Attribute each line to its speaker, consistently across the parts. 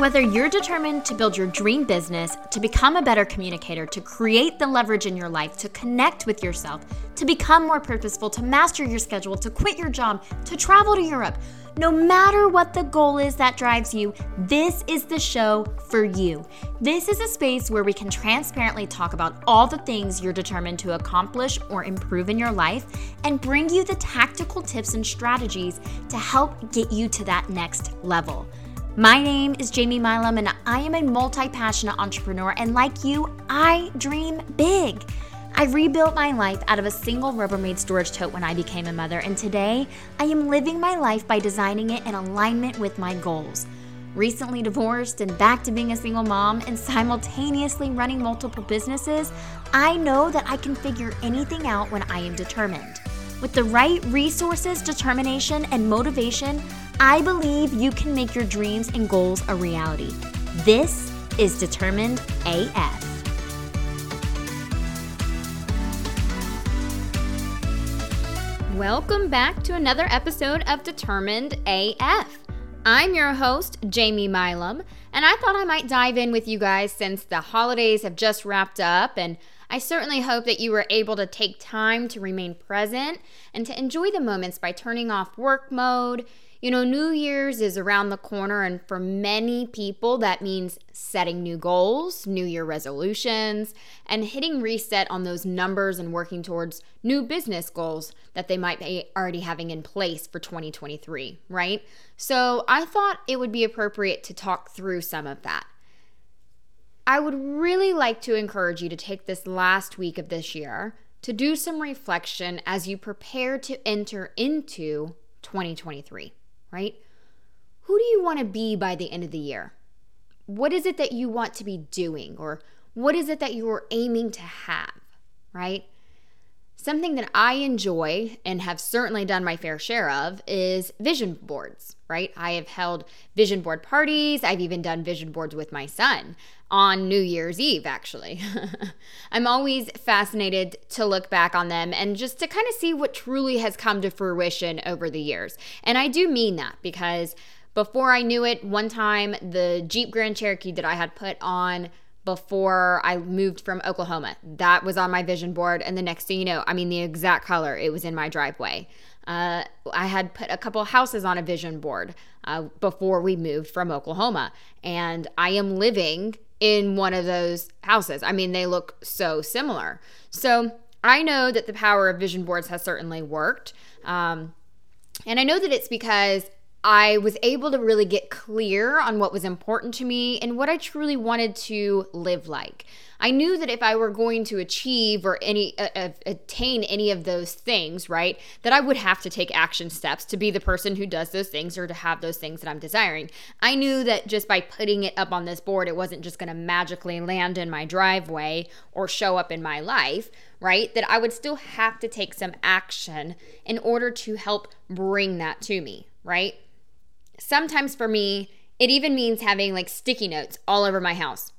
Speaker 1: Whether you're determined to build your dream business, to become a better communicator, to create the leverage in your life, to connect with yourself, to become more purposeful, to master your schedule, to quit your job, to travel to Europe, no matter what the goal is that drives you, this is the show for you. This is a space where we can transparently talk about all the things you're determined to accomplish or improve in your life and bring you the tactical tips and strategies to help get you to that next level. My name is Jamie Milam, and I am a multi passionate entrepreneur. And like you, I dream big. I rebuilt my life out of a single Rubbermaid storage tote when I became a mother, and today I am living my life by designing it in alignment with my goals. Recently divorced and back to being a single mom and simultaneously running multiple businesses, I know that I can figure anything out when I am determined. With the right resources, determination, and motivation, I believe you can make your dreams and goals a reality. This is Determined AF. Welcome back to another episode of Determined AF. I'm your host, Jamie Milam, and I thought I might dive in with you guys since the holidays have just wrapped up, and I certainly hope that you were able to take time to remain present and to enjoy the moments by turning off work mode you know, New Year's is around the corner, and for many people, that means setting new goals, New Year resolutions, and hitting reset on those numbers and working towards new business goals that they might be already having in place for 2023, right? So I thought it would be appropriate to talk through some of that. I would really like to encourage you to take this last week of this year to do some reflection as you prepare to enter into 2023 right? Who do you want to be by the end of the year? What is it that you want to be doing? Or what is it that you're aiming to have, right? Something that I enjoy and have certainly done my fair share of is vision boards, right? I have held vision board parties. I've even done vision boards with my son on New Year's Eve, actually. I'm always fascinated to look back on them and just to kind of see what truly has come to fruition over the years. And I do mean that because before I knew it, one time the Jeep Grand Cherokee that I had put on before I moved from Oklahoma, that was on my vision board. And the next thing you know, I mean, the exact color, it was in my driveway. Uh, I had put a couple houses on a vision board uh, before we moved from Oklahoma. And I am living in one of those houses. I mean, they look so similar. So I know that the power of vision boards has certainly worked. Um, and I know that it's because I was able to really get clear on what was important to me and what I truly wanted to live like. I knew that if I were going to achieve or any uh, uh, attain any of those things, right, that I would have to take action steps to be the person who does those things or to have those things that I'm desiring. I knew that just by putting it up on this board, it wasn't just going to magically land in my driveway or show up in my life, right? That I would still have to take some action in order to help bring that to me, right? Sometimes for me, it even means having like sticky notes all over my house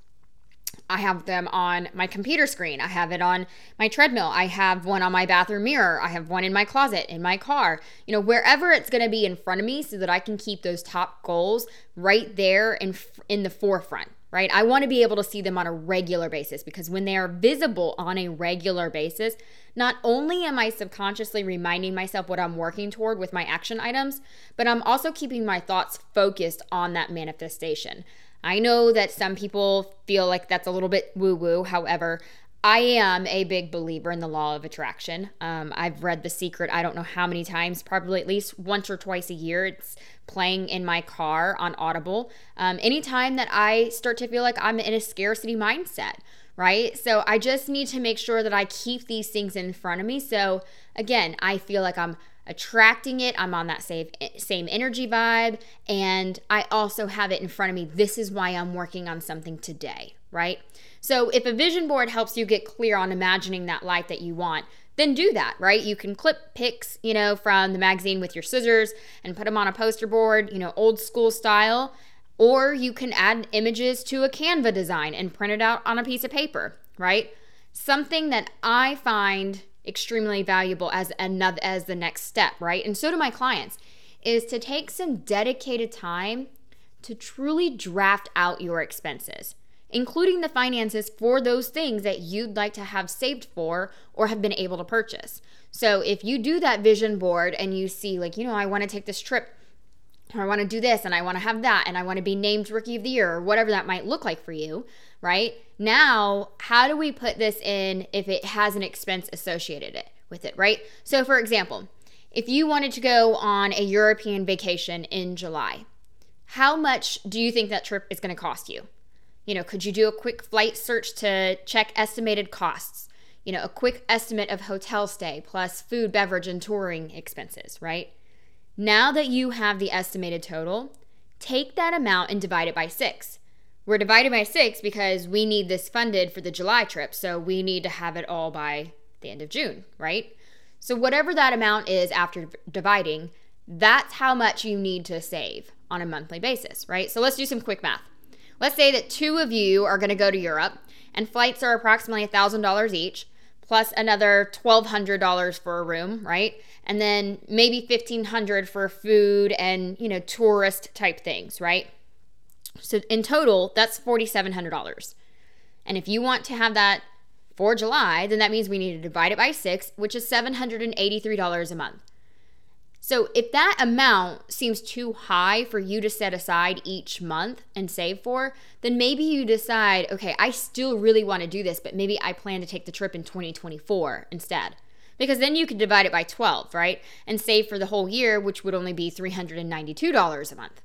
Speaker 1: I have them on my computer screen. I have it on my treadmill. I have one on my bathroom mirror. I have one in my closet, in my car, you know, wherever it's going to be in front of me so that I can keep those top goals right there in in the forefront, right? I want to be able to see them on a regular basis because when they are visible on a regular basis, not only am I subconsciously reminding myself what I'm working toward with my action items, but I'm also keeping my thoughts focused on that manifestation. I know that some people feel like that's a little bit woo woo. However, I am a big believer in the law of attraction. Um, I've read The Secret, I don't know how many times, probably at least once or twice a year. It's playing in my car on Audible. Um, anytime that I start to feel like I'm in a scarcity mindset, right? So I just need to make sure that I keep these things in front of me. So again, I feel like I'm attracting it. I'm on that same same energy vibe and I also have it in front of me. This is why I'm working on something today, right? So if a vision board helps you get clear on imagining that life that you want, then do that, right? You can clip pics, you know, from the magazine with your scissors and put them on a poster board, you know, old school style, or you can add images to a Canva design and print it out on a piece of paper, right? Something that I find extremely valuable as another as the next step, right? And so do my clients is to take some dedicated time to truly draft out your expenses, including the finances for those things that you'd like to have saved for or have been able to purchase. So if you do that vision board and you see, like, you know, I want to take this trip or I want to do this and I want to have that and I want to be named rookie of the year or whatever that might look like for you, right? Now, how do we put this in if it has an expense associated it with it, right? So, for example, if you wanted to go on a European vacation in July, how much do you think that trip is going to cost you? You know, could you do a quick flight search to check estimated costs? You know, a quick estimate of hotel stay plus food, beverage, and touring expenses, right? Now that you have the estimated total, take that amount and divide it by six. We're divided by six because we need this funded for the July trip, so we need to have it all by the end of June, right? So, whatever that amount is after dividing, that's how much you need to save on a monthly basis, right? So, let's do some quick math. Let's say that two of you are going to go to Europe and flights are approximately $1,000 each plus another $1200 for a room, right? And then maybe $1,500 for food and, you know, tourist type things, right? So in total, that's $4700. And if you want to have that for July, then that means we need to divide it by 6, which is $783 a month. So if that amount seems too high for you to set aside each month and save for, then maybe you decide, okay, I still really want to do this, but maybe I plan to take the trip in 2024 instead. Because then you could divide it by 12, right? And save for the whole year, which would only be $392 a month,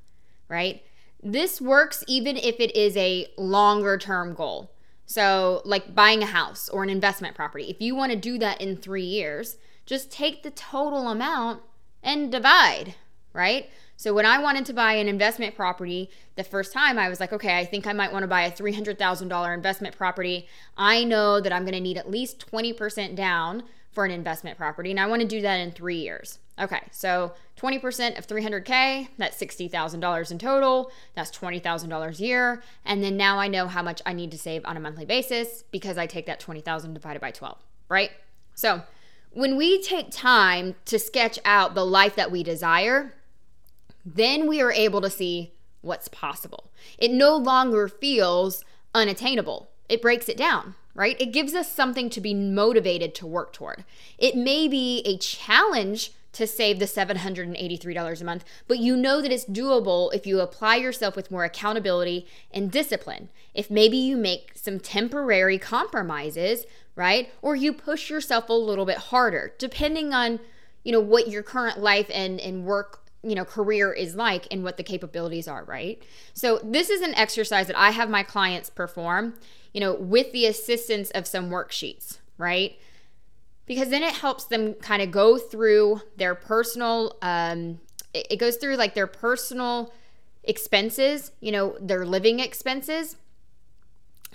Speaker 1: right? This works even if it is a longer term goal. So, like buying a house or an investment property. If you want to do that in three years, just take the total amount and divide, right? So when I wanted to buy an investment property the first time, I was like, okay, I think I might want to buy a $300,000 investment property. I know that I'm going to need at least 20% down for an investment property, and I want to do that in three years. Okay, so 20% of 300K, that's $60,000 in total. That's $20,000 a year. And then now I know how much I need to save on a monthly basis because I take that 20,000 divided by 12, right? So when we take time to sketch out the life that we desire, then we are able to see what's possible. It no longer feels unattainable, it breaks it down. Right? It gives us something to be motivated to work toward. It may be a challenge to save the $783 a month, but you know that it's doable if you apply yourself with more accountability and discipline. If maybe you make some temporary compromises right? Or you push yourself a little bit harder, depending on, you know, what your current life and, and work you know career is like and what the capabilities are right so this is an exercise that i have my clients perform you know with the assistance of some worksheets right because then it helps them kind of go through their personal um it, goes through like their personal expenses you know their living expenses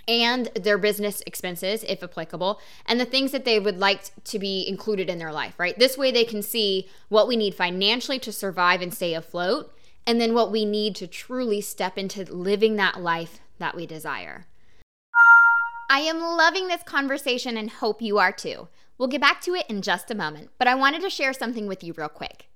Speaker 1: and their business expenses, if applicable, and the things that they would like to be included in their life, right? This way they can see what we need financially to survive and stay afloat, and then what we need to truly step into living that life that we desire. I am loving this conversation and hope you are too. We'll get back to it in just a moment, but I wanted to share something with you real quick.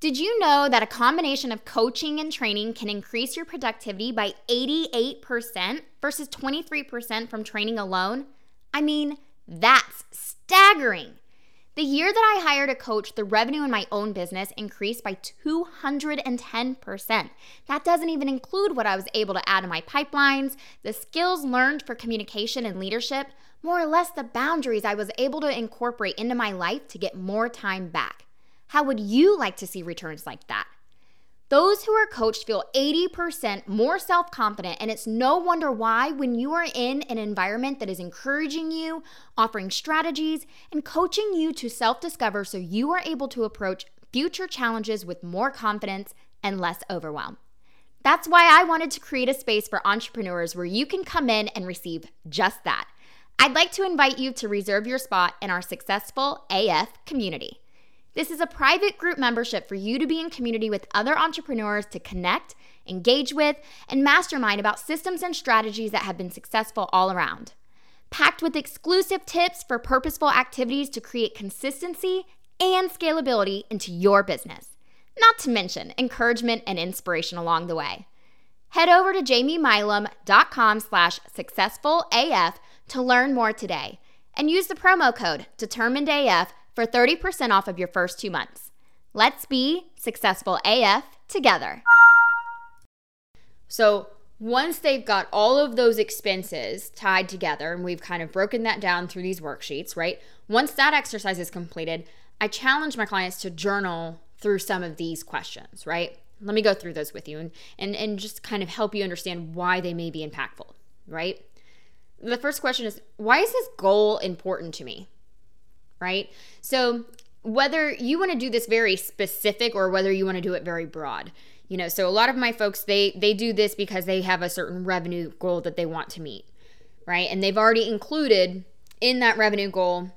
Speaker 1: Did you know that a combination of coaching and training can increase your productivity by 88% versus 23% from training alone? I mean, that's staggering. The year that I hired a coach, the revenue in my own business increased by 210%. That doesn't even include what I was able to add to my pipelines, the skills learned for communication and leadership, more or less the boundaries I was able to incorporate into my life to get more time back. How would you like to see returns like that? Those who are coached feel 80% more self confident, and it's no wonder why when you are in an environment that is encouraging you, offering strategies, and coaching you to self discover so you are able to approach future challenges with more confidence and less overwhelm. That's why I wanted to create a space for entrepreneurs where you can come in and receive just that. I'd like to invite you to reserve your spot in our Successful AF community. This is a private group membership for you to be in community with other entrepreneurs to connect, engage with, and mastermind about systems and strategies that have been successful all around. Packed with exclusive tips for purposeful activities to create consistency and scalability into your business. Not to mention encouragement and inspiration along the way. Head over to jamiemilam.com slash successfulaf to learn more today and use the promo code determinedaf for 30% off of your first two months. Let's be successful AF together. So, once they've got all of those expenses tied together, and we've kind of broken that down through these worksheets, right? Once that exercise is completed, I challenge my clients to journal through some of these questions, right? Let me go through those with you and, and, and just kind of help you understand why they may be impactful, right? The first question is why is this goal important to me? Right? So, whether you want to do this very specific or whether you want to do it very broad, you know, so a lot of my folks they they do this because they have a certain revenue goal that they want to meet, right? And they've already included in that revenue goal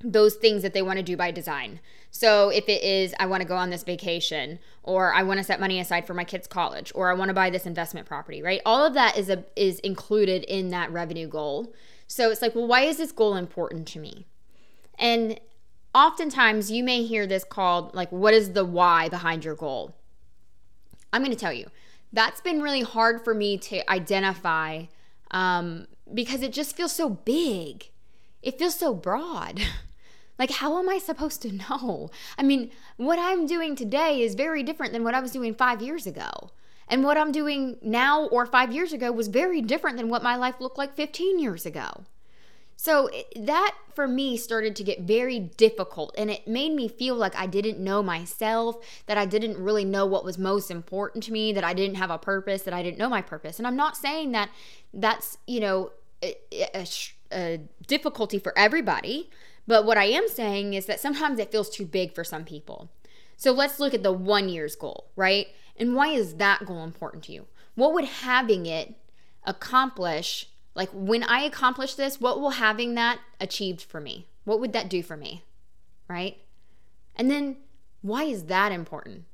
Speaker 1: those things that they want to do by design. So if it is, I want to go on this vacation, or I want to set money aside for my kids' college, or I want to buy this investment property, right? All of that is a is included in that revenue goal. So it's like, well, why is this goal important to me? And oftentimes you may hear this called like, what is the why behind your goal? I'm going to tell you, that's been really hard for me to identify um, because it just feels so big. It feels so broad. Like, how am I supposed to know? I mean, what I'm doing today is very different than what I was doing five years ago. And what I'm doing now or five years ago was very different than what my life looked like 15 years ago. So eh, that for me started to get very difficult and it made me feel like I didn't know myself, that I didn't really know what was most important to me, that I didn't have a purpose, that I didn't know my purpose. And I'm not saying that that's, you know, a, a, difficulty for everybody. But what I am saying is that sometimes it feels too big for some people. So let's look at the one year's goal, right? And why is that goal important to you? What would having it accomplish? Like when I accomplish this, what will having that achieved for me? What would that do for me? Right? And then why is that important?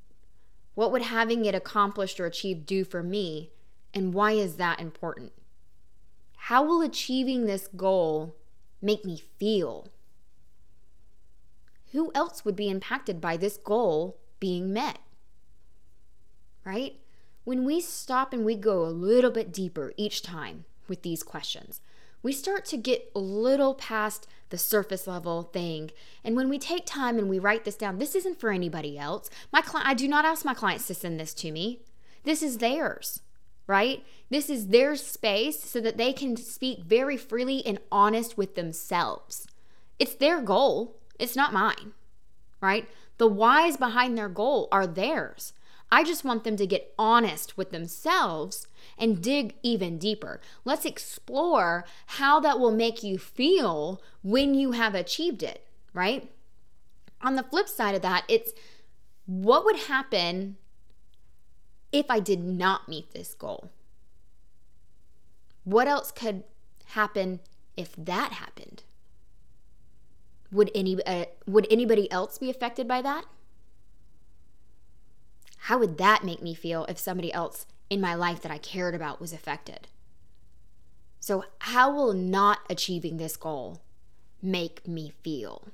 Speaker 1: What would having it accomplished or achieved do for me? And why is that important? How will achieving this goal make me feel? who else would be impacted by this goal being met? Right? When we stop and we go a little bit deeper each time with these questions, we start to get a little past the surface level thing. And when we take time and we write this down, this isn't for anybody else. My client I do not ask my clients to send this to me. This is theirs, right? This is their space so that they can speak very freely and honest with themselves. It's their goal. It's not mine, right? The whys behind their goal are theirs. I just want them to get honest with themselves and dig even deeper. Let's explore how that will make you feel when you have achieved it, right? On the flip side of that, it's what would happen if I did not meet this goal? What else could happen if that happened? Would any uh, would anybody else be affected by that? How would that make me feel if somebody else in my life that I cared about was affected? So, how will not achieving this goal make me feel?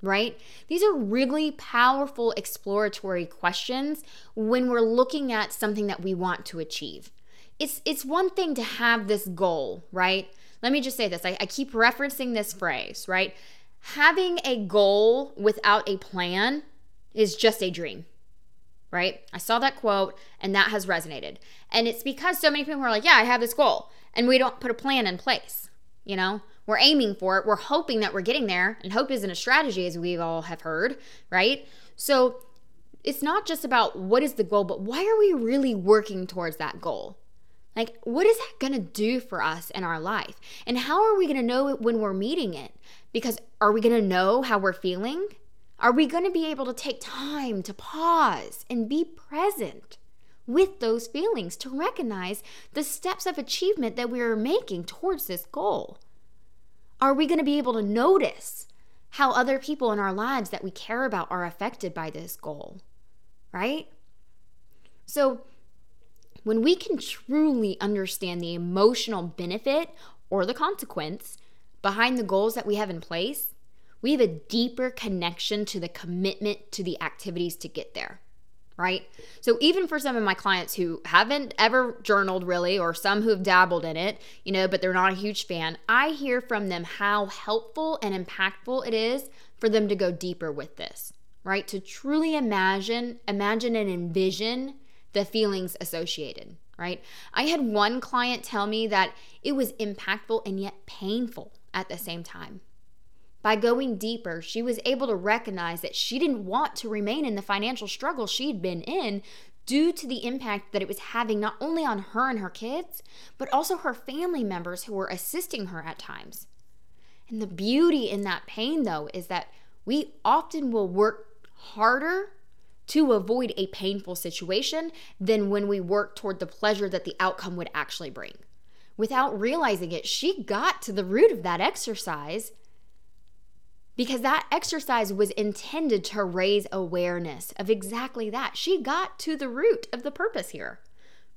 Speaker 1: Right? These are really powerful exploratory questions when we're looking at something that we want to achieve. It's it's one thing to have this goal, right? let me just say this I, I keep referencing this phrase, right? Having a goal without a plan is just a dream right? I saw that quote and that has resonated. And it's because so many people are like, yeah, I have this goal. And we don't put a plan in place. You know, we're aiming for it. We're hoping that we're getting there. And hope isn't a strategy, as we all have heard, right? So it's not just about what is the goal, but why are we really working towards that goal? Like, what is that gonna do for us in our life? And how are we gonna know when we're meeting it? Because are we gonna know how we're feeling? Are we gonna be able to take time to pause and be present with those feelings to recognize the steps of achievement that we are making towards this goal? Are we gonna be able to notice how other people in our lives that we care about are affected by this goal? Right? So, when we can truly understand the emotional benefit or the consequence behind the goals that we have in place, we have a deeper connection to the commitment to the activities to get there. right? So even for some of my clients who haven't ever journaled really or some who have dabbled in it, you know, but they're not a huge fan, I hear from them how helpful and impactful it is for them to go deeper with this, right? To truly imagine, imagine and envision the feelings associated, right? I had one client tell me that it was impactful and yet painful at the same time. By going deeper, she was able to recognize that she didn't want to remain in the financial struggle she'd been in due to the impact that it was having not only on her and her kids, but also her family members who were assisting her at times. And the beauty in that pain, though, is that we often will work harder to avoid a painful situation than when we work toward the pleasure that the outcome would actually bring. Without realizing it, she got to the root of that exercise because that exercise was intended to raise awareness of exactly that. She got to the root of the purpose here,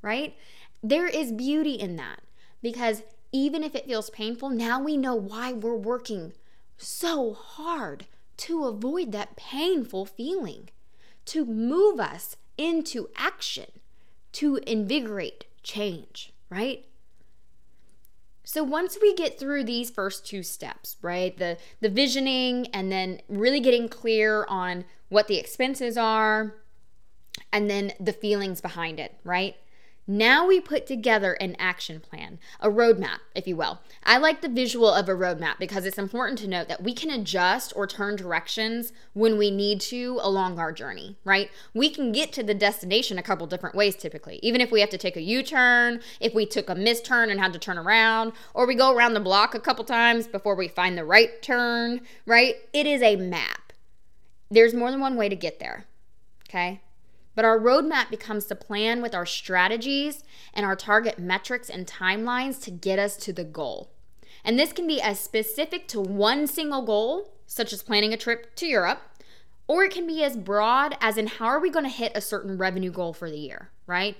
Speaker 1: right? There is beauty in that because even if it feels painful, now we know why we're working so hard to avoid that painful feeling, to move us into action, to invigorate change, right? So once we get through these first two steps, right? The the visioning and then really getting clear on what the expenses are and then the feelings behind it, right? Now we put together an action plan, a roadmap, if you will. I like the visual of a roadmap because it's important to note that we can adjust or turn directions when we need to along our journey, right? We can get to the destination a couple different ways typically. Even if we have to take a U turn, if we took a misturn and had to turn around, or we go around the block a couple times before we find the right turn, right? It is a map. There's more than one way to get there, okay? But our roadmap becomes the plan with our strategies and our target metrics and timelines to get us to the goal. And this can be as specific to one single goal, such as planning a trip to Europe, or it can be as broad as in how are we going to hit a certain revenue goal for the year, right?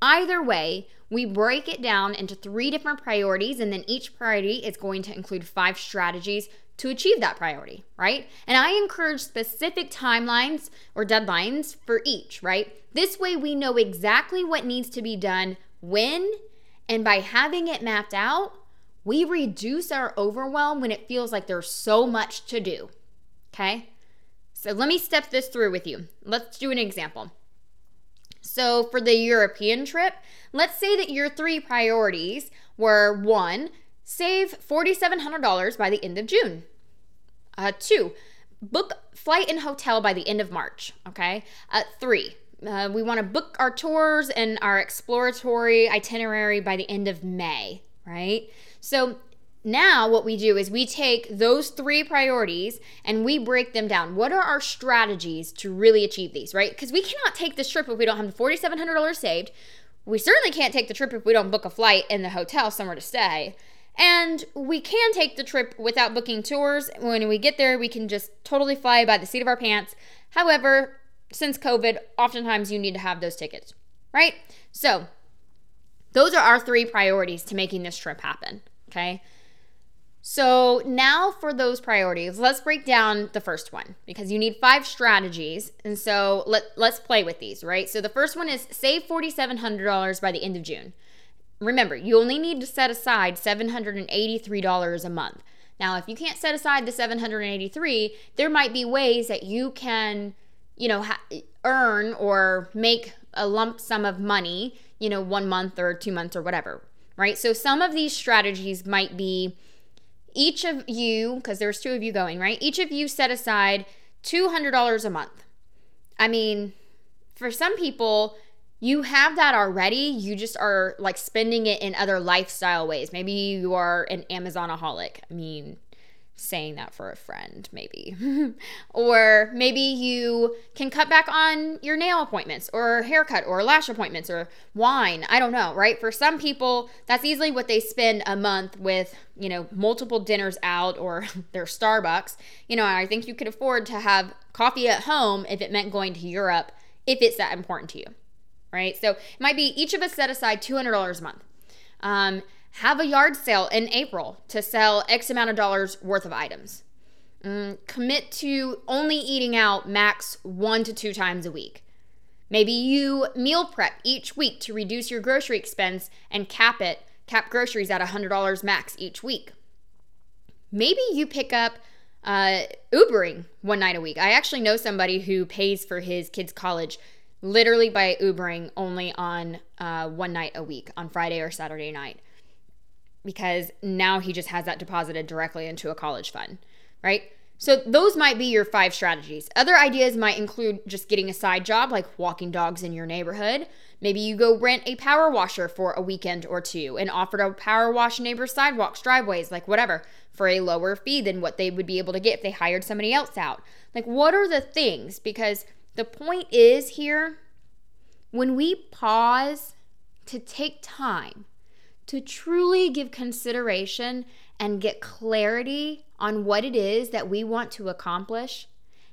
Speaker 1: Either way, we break it down into three different priorities, and then each priority is going to include five strategies to achieve that priority, right? And I encourage specific timelines or deadlines for each, right? This way we know exactly what needs to be done when, and by having it mapped out, we reduce our overwhelm when it feels like there's so much to do. Okay? So let me step this through with you. Let's do an example. So, for the European trip, let's say that your three priorities were one, Save $4,700 by the end of June. Uh, two, book flight and hotel by the end of March. Okay. Uh, three, uh, we want to book our tours and our exploratory itinerary by the end of May, right? So now what we do is we take those three priorities and we break them down. What are our strategies to really achieve these, right? Because we cannot take this trip if we don't have the $4,700 saved. We certainly can't take the trip if we don't book a flight and the hotel somewhere to stay. And we can take the trip without booking tours. When we get there, we can just totally fly by the seat of our pants. However, since COVID, oftentimes you need to have those tickets, right? So, those are our three priorities to making this trip happen, okay? So, now for those priorities, let's break down the first one because you need five strategies. And so, let, let's play with these, right? So, the first one is save $4,700 by the end of June. Remember, you only need to set aside $783 a month. Now, if you can't set aside the 783, there might be ways that you can, you know, ha- earn or make a lump sum of money, you know, one month or two months or whatever, right? So some of these strategies might be each of you, because there's two of you going, right? Each of you set aside $200 a month. I mean, for some people, you have that already. You just are like spending it in other lifestyle ways. Maybe you are an Amazonaholic. I mean, saying that for a friend, maybe. or maybe you can cut back on your nail appointments or haircut or lash appointments or wine. I don't know, right? For some people, that's easily what they spend a month with, you know, multiple dinners out or their Starbucks. You know, I think you could afford to have coffee at home if it meant going to Europe if it's that important to you right? So it might be each of us set aside $200 a month. Um, have a yard sale in April to sell X amount of dollars worth of items. Mm, commit to only eating out max one to two times a week. Maybe you meal prep each week to reduce your grocery expense and cap it, cap groceries at $100 max each week. Maybe you pick up uh, Ubering one night a week. I actually know somebody who pays for his kids' college literally by Ubering only on uh, one night a week, on Friday or Saturday night, because now he just has that deposited directly into a college fund, right? So those might be your five strategies. Other ideas might include just getting a side job like walking dogs in your neighborhood. Maybe you go rent a power washer for a weekend or two and offer to power wash neighbors' sidewalks, driveways, like whatever, for a lower fee than what they would be able to get if they hired somebody else out. Like, what are the things? Because the point is here when we pause to take time to truly give consideration and get clarity on what it is that we want to accomplish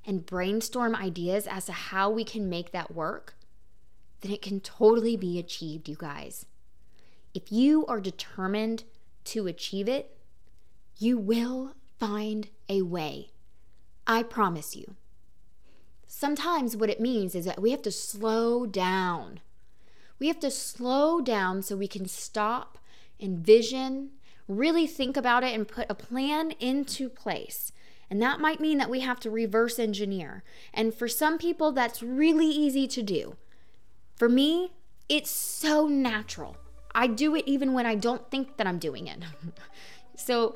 Speaker 1: and brainstorm ideas as to how we can make that work, then it can totally be achieved, you guys. If you are determined to achieve it, you will find a way. I promise you. Sometimes what it means is that we have to slow down. We have to slow down so we can stop, envision, really think about it, and put a plan into place. And that might mean that we have to reverse engineer. And for some people, that's really easy to do. For me, it's so natural. I do it even when I don't think that I'm doing it. so,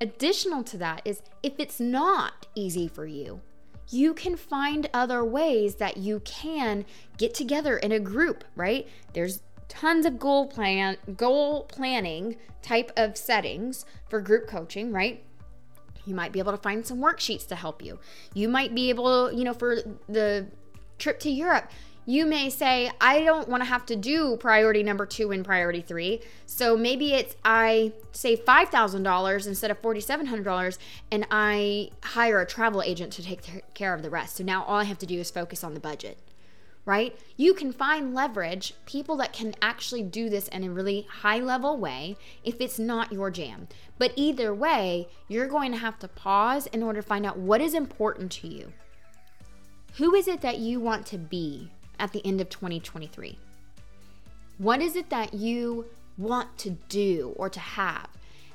Speaker 1: additional to that is if it's not easy for you, you can find other ways that you can get together in a group, right? There's tons of goal plan goal planning type of settings for group coaching, right? You might be able to find some worksheets to help you. You might be able, you know, for the trip to Europe, you may say, I don't want to have to do priority number two and priority three. So maybe it's I save $5,000 instead of $4,700 and I hire a travel agent to take care of the rest. So now all I have to do is focus on the budget, right? You can find leverage, people that can actually do this in a really high level way if it's not your jam. But either way, you're going to have to pause in order to find out what is important to you. Who is it that you want to be at the end of 2023? What is it that you want to do or to have?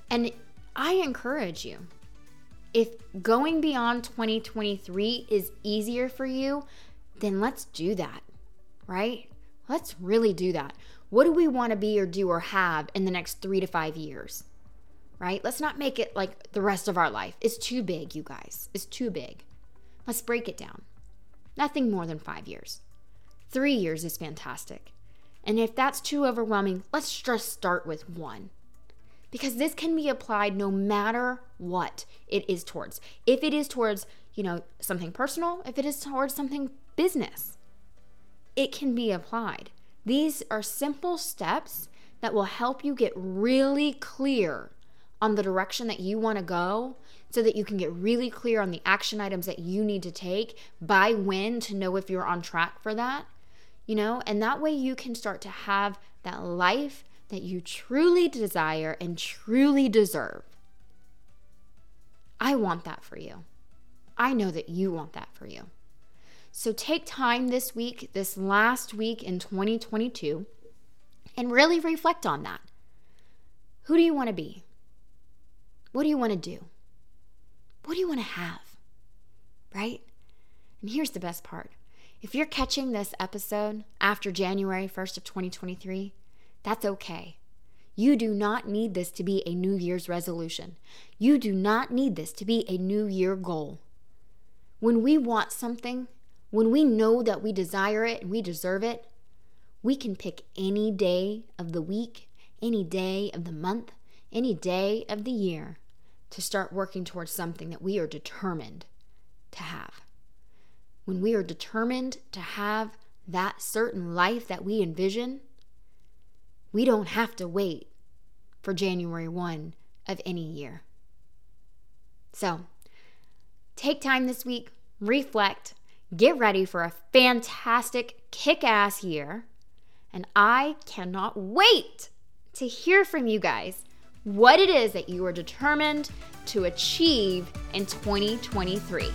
Speaker 1: And I encourage you, if going beyond 2023 is easier for you, then let's do that, right? Let's really do that. What do we want to be or do or have in the next three to five years? Right? Let's not make it like the rest of our life. It's too big, you guys. It's too big. Let's break it down. Nothing more than five years. Three years is fantastic. And if that's too overwhelming, let's just start with one. Because this can be applied no matter what it is towards. If it is towards, you know, something personal, if it is towards something business, it can be applied. These are simple steps that will help you get really clear on the direction that you want to go so that you can get really clear on the action items that you need to take by when to know if you're on track for that you know, and that way you can start to have that life that you truly desire and truly deserve. I want that for you. I know that you want that for you. So take time this week, this last week in 2022, and really reflect on that. Who do you want to be? What do you want to do? What do you want to have? Right? And here's the best part if you're catching this episode after January 1st of 2023, that's okay. You do not need this to be a New Year's resolution. You do not need this to be a New Year goal. When we want something, when we know that we desire it and we deserve it, we can pick any day of the week, any day of the month, any day of the year to start working towards something that we are determined to have when we are determined to have that certain life that we envision, we don't have to wait for January 1 of any year. So, take time this week, reflect, get ready for a fantastic, kick ass year. And I cannot wait to hear from you guys what it is that you are determined to achieve in 2023.